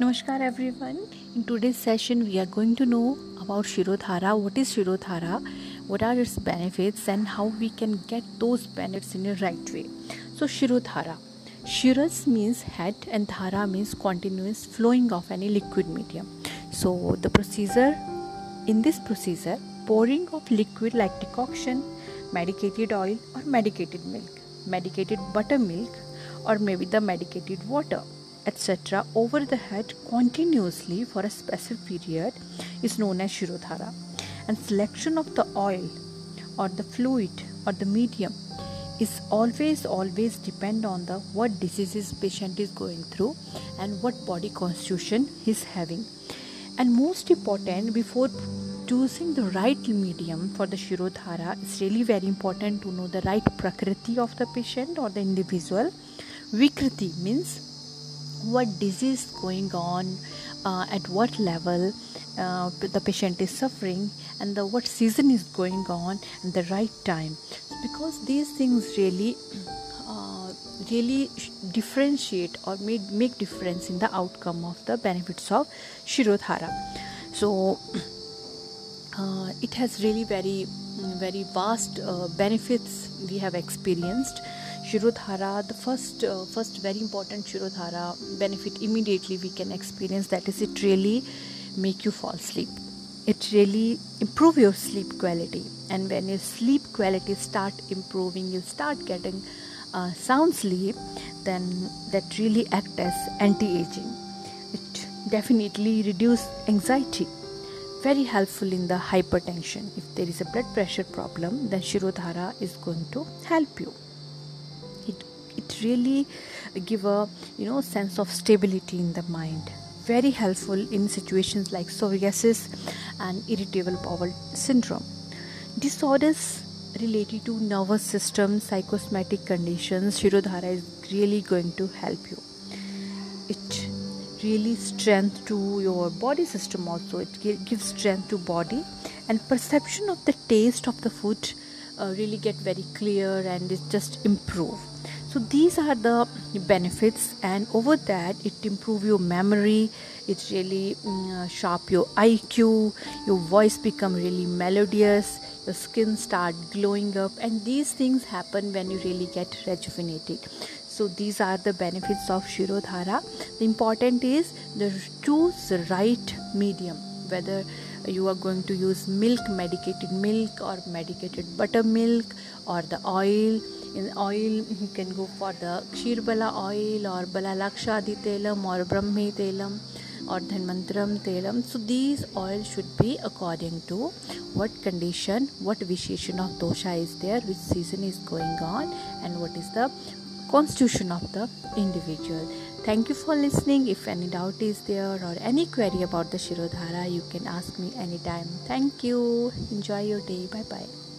नमस्कार everyone in today's session we are going to know about Shirodhara what is Shirodhara what are its benefits and how we can get those benefits in a right way so Shirodhara shiras means head and dhara means continuous flowing of any liquid medium so the procedure in this procedure pouring of liquid like decoction medicated oil or medicated milk medicated butter milk or may be the medicated water etc., over the head continuously for a specific period is known as Shirodhara. And selection of the oil or the fluid or the medium is always always depend on the what diseases patient is going through and what body constitution he's having and most important before choosing the right medium for the shirodhara it's really very important to know the right prakriti of the patient or the individual vikriti means what disease going on uh, at what level uh, the patient is suffering and the what season is going on and the right time. Because these things really uh, really differentiate or make, make difference in the outcome of the benefits of shirodhara. So uh, it has really very very vast uh, benefits we have experienced Shirodhara, the first, uh, first very important Shirodhara benefit immediately we can experience that is it really make you fall asleep. It really improve your sleep quality, and when your sleep quality start improving, you start getting uh, sound sleep. Then that really act as anti-aging. It definitely reduce anxiety very helpful in the hypertension if there is a blood pressure problem then shirodhara is going to help you it really give a you know sense of stability in the mind. Very helpful in situations like psoriasis and irritable bowel syndrome. Disorders related to nervous system psychosomatic conditions shirodhara is really going to help you. It really strength to your body system also. It gives strength to body and perception of the taste of the food uh, really get very clear and it just improve so these are the benefits and over that it improve your memory it really mm, sharp your iq your voice become really melodious your skin start glowing up and these things happen when you really get rejuvenated. So these are the benefits of shirodhara. The important is the choose the right medium whether you are going to use milk medicated milk or medicated buttermilk or the oil in oil you can go for the kshirbala oil or balalakshadi telam or brahmi telam or dhanwantaram telam. So these oils should be according to what condition what visheshan of dosha is there which season is going on and what is the constitution of the individual. Thank you for listening. If any doubt is there or any query about the shirodhara you can ask me anytime. Thank you. Enjoy your day. Bye bye